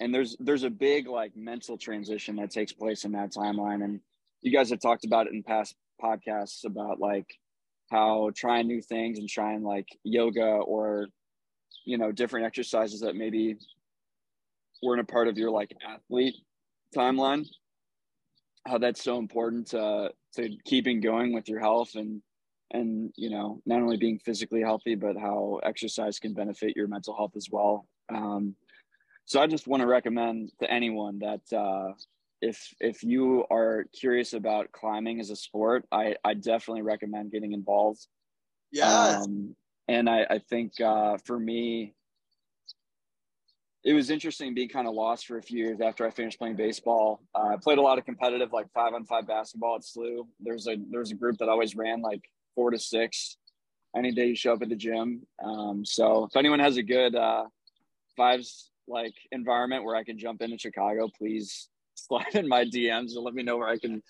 Speaker 3: and there's there's a big like mental transition that takes place in that timeline and you guys have talked about it in past podcasts about like how trying new things and trying like yoga or you know different exercises that maybe weren't a part of your like athlete timeline how that's so important to to keeping going with your health and and you know not only being physically healthy but how exercise can benefit your mental health as well. Um, so i just want to recommend to anyone that uh, if if you are curious about climbing as a sport i i definitely recommend getting involved
Speaker 2: yeah
Speaker 3: um, and i i think uh, for me it was interesting being kind of lost for a few years after I finished playing baseball. Uh, I played a lot of competitive, like five on five basketball at SLU. There's a there's a group that always ran like four to six any day you show up at the gym. Um, so if anyone has a good uh, fives like environment where I can jump into Chicago, please slide in my DMs and let me know where I can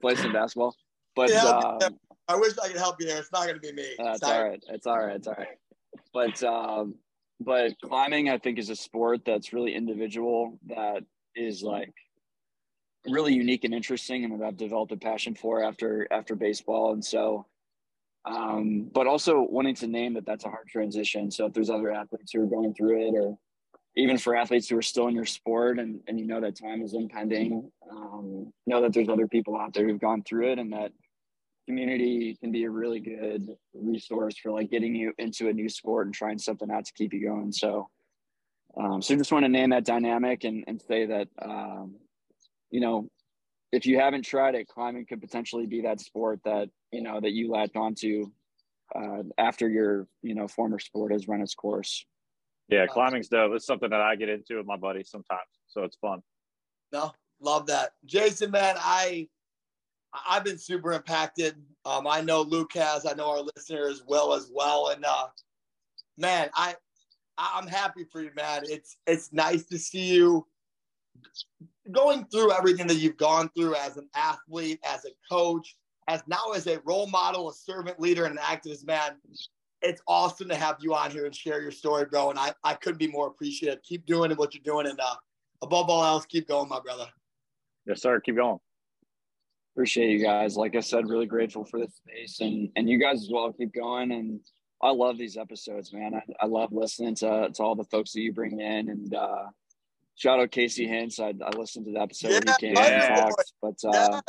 Speaker 3: play some basketball. But
Speaker 2: Yeah,
Speaker 3: um,
Speaker 2: I wish I could help you there. It's not going to be me.
Speaker 3: uh, it's all right. It's all right. It's all right. (laughs) But um, but climbing, I think, is a sport that's really individual. That is like really unique and interesting, and that I've developed a passion for after after baseball. And so, um, but also wanting to name that that's a hard transition. So if there's other athletes who are going through it, or even for athletes who are still in your sport and, and you know that time is impending, um, know that there's other people out there who've gone through it and that community can be a really good resource for like getting you into a new sport and trying something out to keep you going. So, um, so just want to name that dynamic and, and say that, um, you know, if you haven't tried it, climbing could potentially be that sport that, you know, that you latch onto uh, after your, you know, former sport has run its course.
Speaker 1: Yeah, climbing's dope. It's something that I get into with my buddies sometimes, so it's fun.
Speaker 2: No, love that, Jason. Man, I I've been super impacted. Um, I know Luke has. I know our listeners will as well. And uh, man, I I'm happy for you, man. It's it's nice to see you going through everything that you've gone through as an athlete, as a coach, as now as a role model, a servant leader, and an activist, man. It's awesome to have you on here and share your story, bro. And I, I couldn't be more appreciative. Keep doing what you're doing. And uh, above all else, keep going, my brother.
Speaker 1: Yes, sir. Keep going.
Speaker 3: Appreciate you guys. Like I said, really grateful for this space and, and you guys as well. Keep going. And I love these episodes, man. I, I love listening to, to all the folks that you bring in and, uh, shout out Casey Hintz. I, I listened to the episode when he came
Speaker 1: yeah.
Speaker 3: and talked, but, uh,
Speaker 2: Yeah.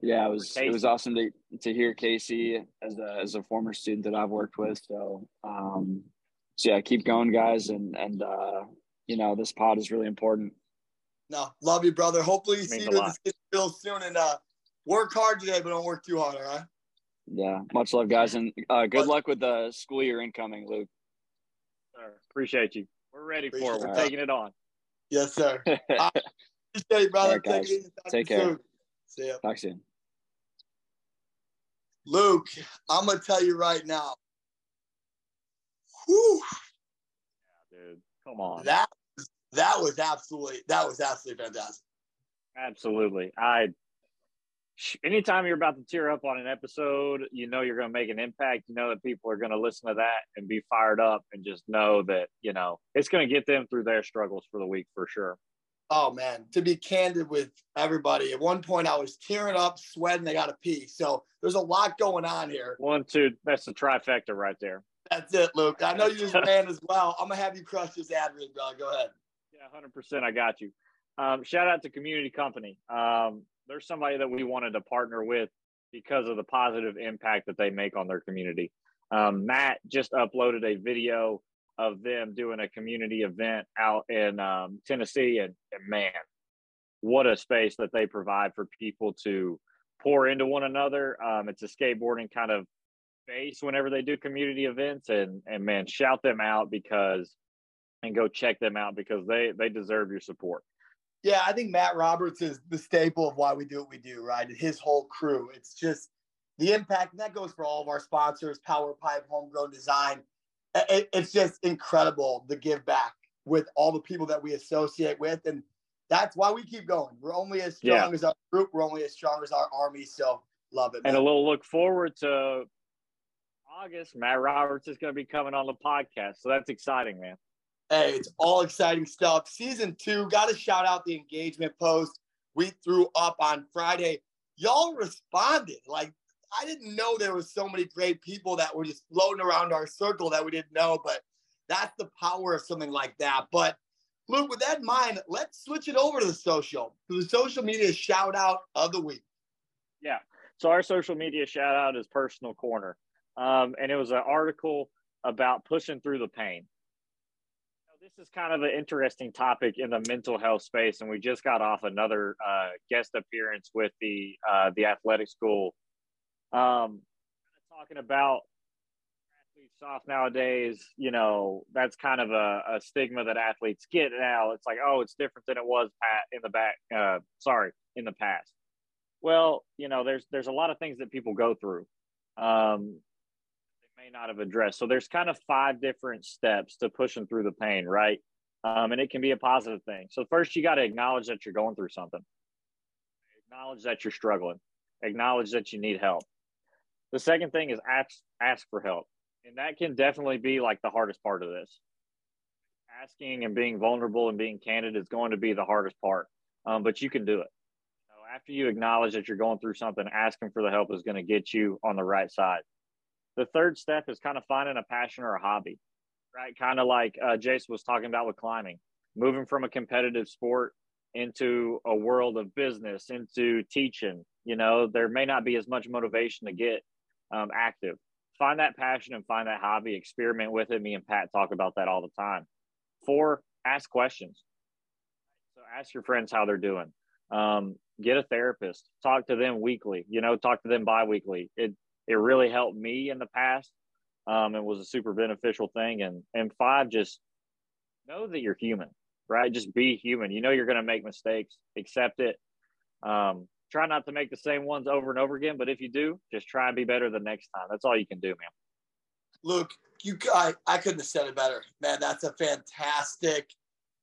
Speaker 3: Yeah, it was, it was awesome to, to hear Casey as a, as a former student that I've worked with. So, um, so yeah, keep going guys. And, and, uh, you know, this pod is really important.
Speaker 2: No, love you, brother. Hopefully, you see you in the field soon. And uh, work hard today, but don't work too hard. All right.
Speaker 3: Yeah. Much love guys. And, uh, good luck with the school year incoming, Luke.
Speaker 1: Sir, Appreciate you. We're ready for it. We're
Speaker 3: it.
Speaker 1: taking it on.
Speaker 2: Yes, sir. (laughs) Appreciate you, brother.
Speaker 3: All right, guys.
Speaker 2: Take it easy.
Speaker 3: Take care.
Speaker 2: soon. See ya.
Speaker 3: Talk soon.
Speaker 2: Luke, I'm gonna tell you right now. Whew,
Speaker 1: Dude, come on.
Speaker 2: that that was absolutely that was absolutely fantastic.
Speaker 1: Absolutely. I anytime you're about to tear up on an episode, you know you're going to make an impact. You know that people are going to listen to that and be fired up and just know that, you know, it's going to get them through their struggles for the week for sure.
Speaker 2: Oh man, to be candid with everybody, at one point I was tearing up, sweating, I gotta pee. So there's a lot going on here.
Speaker 1: One, two, that's the trifecta right there.
Speaker 2: That's it, Luke. I know you're a man as well. I'm gonna have you crush this ad read, bro. Go ahead.
Speaker 1: Yeah, 100%. I got you. Um, shout out to Community Company. Um, there's somebody that we wanted to partner with because of the positive impact that they make on their community. Um, Matt just uploaded a video of them doing a community event out in um, Tennessee, and, and man, what a space that they provide for people to pour into one another. Um, it's a skateboarding kind of base whenever they do community events, and and man, shout them out because and go check them out because they they deserve your support.
Speaker 2: Yeah, I think Matt Roberts is the staple of why we do what we do, right? His whole crew. It's just the impact, and that goes for all of our sponsors, Power Pipe, Homegrown Design. It, it's just incredible to give back with all the people that we associate with. And that's why we keep going. We're only as strong yeah. as our group, we're only as strong as our army. So love it.
Speaker 1: Man. And a little look forward to August. Matt Roberts is going to be coming on the podcast. So that's exciting, man.
Speaker 2: Hey, it's all exciting stuff. Season two, got to shout out the engagement post we threw up on Friday. Y'all responded. Like, I didn't know there was so many great people that were just floating around our circle that we didn't know, but that's the power of something like that. But Luke, with that in mind, let's switch it over to the social, to the social media shout out of the week.
Speaker 1: Yeah. So our social media shout out is Personal Corner. Um, and it was an article about pushing through the pain. This is kind of an interesting topic in the mental health space, and we just got off another uh, guest appearance with the uh, the athletic school, um, talking about athletes soft nowadays. You know, that's kind of a, a, stigma that athletes get now. It's like, oh, it's different than it was Pat in the back. Uh, sorry, in the past. Well, you know, there's there's a lot of things that people go through. Um, they may not have addressed. So there's kind of five different steps to pushing through the pain, right? Um, and it can be a positive thing. So first, you got to acknowledge that you're going through something. Acknowledge that you're struggling. Acknowledge that you need help. The second thing is ask ask for help, and that can definitely be like the hardest part of this. Asking and being vulnerable and being candid is going to be the hardest part, um, but you can do it. Know, after you acknowledge that you're going through something, asking for the help is going to get you on the right side. The third step is kind of finding a passion or a hobby, right? Kind of like uh, Jason was talking about with climbing, moving from a competitive sport into a world of business, into teaching. You know, there may not be as much motivation to get um, active. Find that passion and find that hobby, experiment with it. Me and Pat talk about that all the time. Four, ask questions. So ask your friends how they're doing. Um, get a therapist. Talk to them weekly. You know, talk to them biweekly. It it really helped me in the past. Um, it was a super beneficial thing. And and five, just know that you're human, right? Just be human. You know you're going to make mistakes. Accept it. Um, try not to make the same ones over and over again. But if you do, just try and be better the next time. That's all you can do, man.
Speaker 2: Luke, you I, I couldn't have said it better, man. That's a fantastic,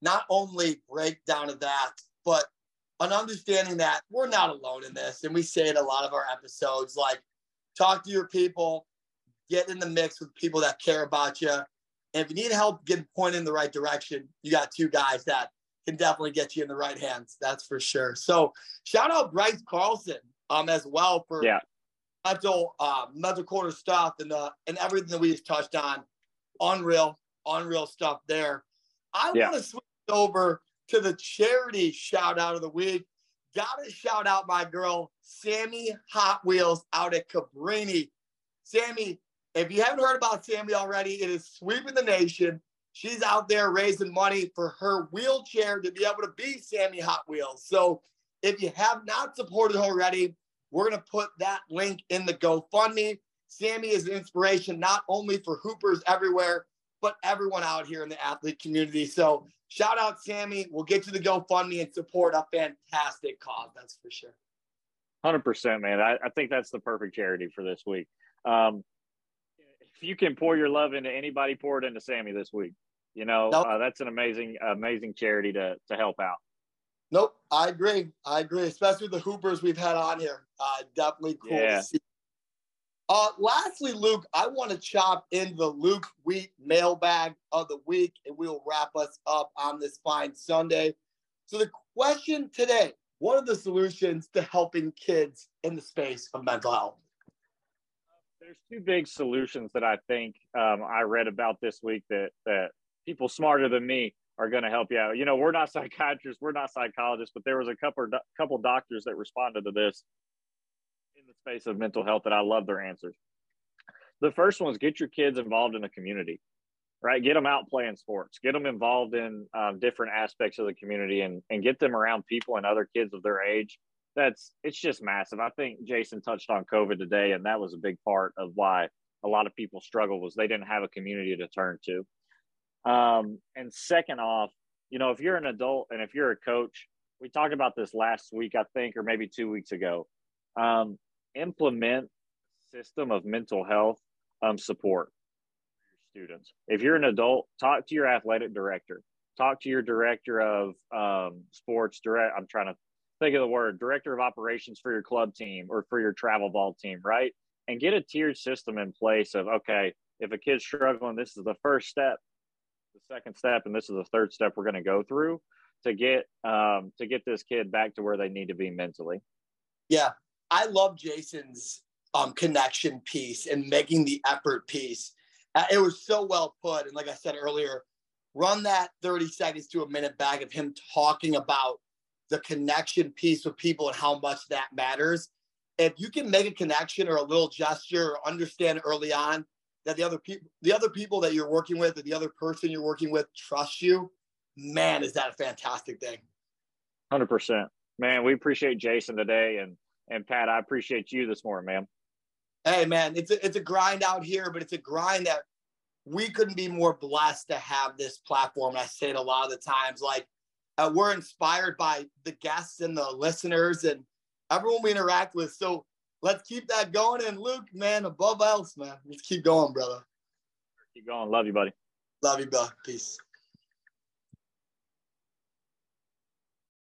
Speaker 2: not only breakdown of that, but an understanding that we're not alone in this. And we say it a lot of our episodes, like talk to your people, get in the mix with people that care about you. And if you need help getting pointed in the right direction, you got two guys that can definitely get you in the right hands. That's for sure. So shout out Bryce Carlson um as well for
Speaker 1: yeah.
Speaker 2: mental uh, mental corner stuff and uh, and everything that we just touched on. Unreal, unreal stuff there. I yeah. want to switch over to the charity shout out of the week. Gotta shout out my girl, Sammie Hot Wheels out at Cabrini. Sammie, if you haven't heard about Sammie already, it is sweeping the nation. She's out there raising money for her wheelchair to be able to be Sammie Hot Wheels. So if you have not supported already, we're going to put that link in the GoFundMe. Sammie is an inspiration not only for hoopers everywhere, but everyone out here in the athlete community. So shout out Sammie. We'll get to the GoFundMe and support a fantastic cause. That's for sure.
Speaker 1: Hundred percent, man. I, I, think that's the perfect charity for this week. Um, if you can pour your love into anybody, pour it into Sammie this week. You know, nope. uh, that's an amazing, amazing charity to to help out.
Speaker 2: Nope, I agree. I agree, especially the Hoopers we've had on here. Uh, definitely cool yeah. to see uh, lastly, Luke, I want to chop in the Luke Wheat mailbag of the week, and we'll wrap us up on this fine Sunday. So, the question today what are the solutions to helping kids in the space of mental health?
Speaker 1: There's two big solutions that I think um, I read about this week that, that people smarter than me are going to help you out. You know, we're not (laughs) psychiatrists, we're not psychologists, but there was a couple couple doctors that responded to this in the space of mental health that I love their answers. The first one is get your kids involved in the community, right? Get them out playing sports, get them involved in um, different aspects of the community and, and get them around people and other kids of their age. That's it's just massive. I think Jason touched on COVID today, and that was a big part of why a lot of people struggle was they didn't have a community to turn to. Um, and second off, you know, if you're an adult and if you're a coach, we talked about this last week, I think, or maybe two weeks ago. Um, implement system of mental health um, support for your students. If you're an adult, talk to your athletic director. Talk to your director of um, sports. Direct. I'm trying to think of the word director of operations for your club team or for your travel ball team, right? And get a tiered system in place of okay, if a kid's struggling, this is the first step, the second step, and this is the third step we're going to go through to get um, to get this kid back to where they need to be mentally.
Speaker 2: Yeah, I love Jason's um, connection piece and making the effort piece. Uh, it was so well put, and like I said earlier, run that thirty seconds to a minute back of him talking about the connection piece with people and how much that matters. If you can make a connection or a little gesture or understand early on that the other people the other people that you're working with or the other person you're working with trust you, man, is that a fantastic thing.
Speaker 1: 100%. Man, we appreciate Jason today and and Pat, I appreciate you this morning, man.
Speaker 2: Hey man, it's a, it's a grind out here, but it's a grind that we couldn't be more blessed to have this platform. I say it a lot of the times like uh, we're inspired by the guests and the listeners and everyone we interact with. So let's keep that going. And Luke, man, above else, man, let's keep going, brother.
Speaker 1: Keep going. Love you, buddy.
Speaker 2: Love you, bro. Peace.